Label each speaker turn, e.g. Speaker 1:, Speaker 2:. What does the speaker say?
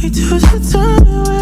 Speaker 1: We choose to turn away.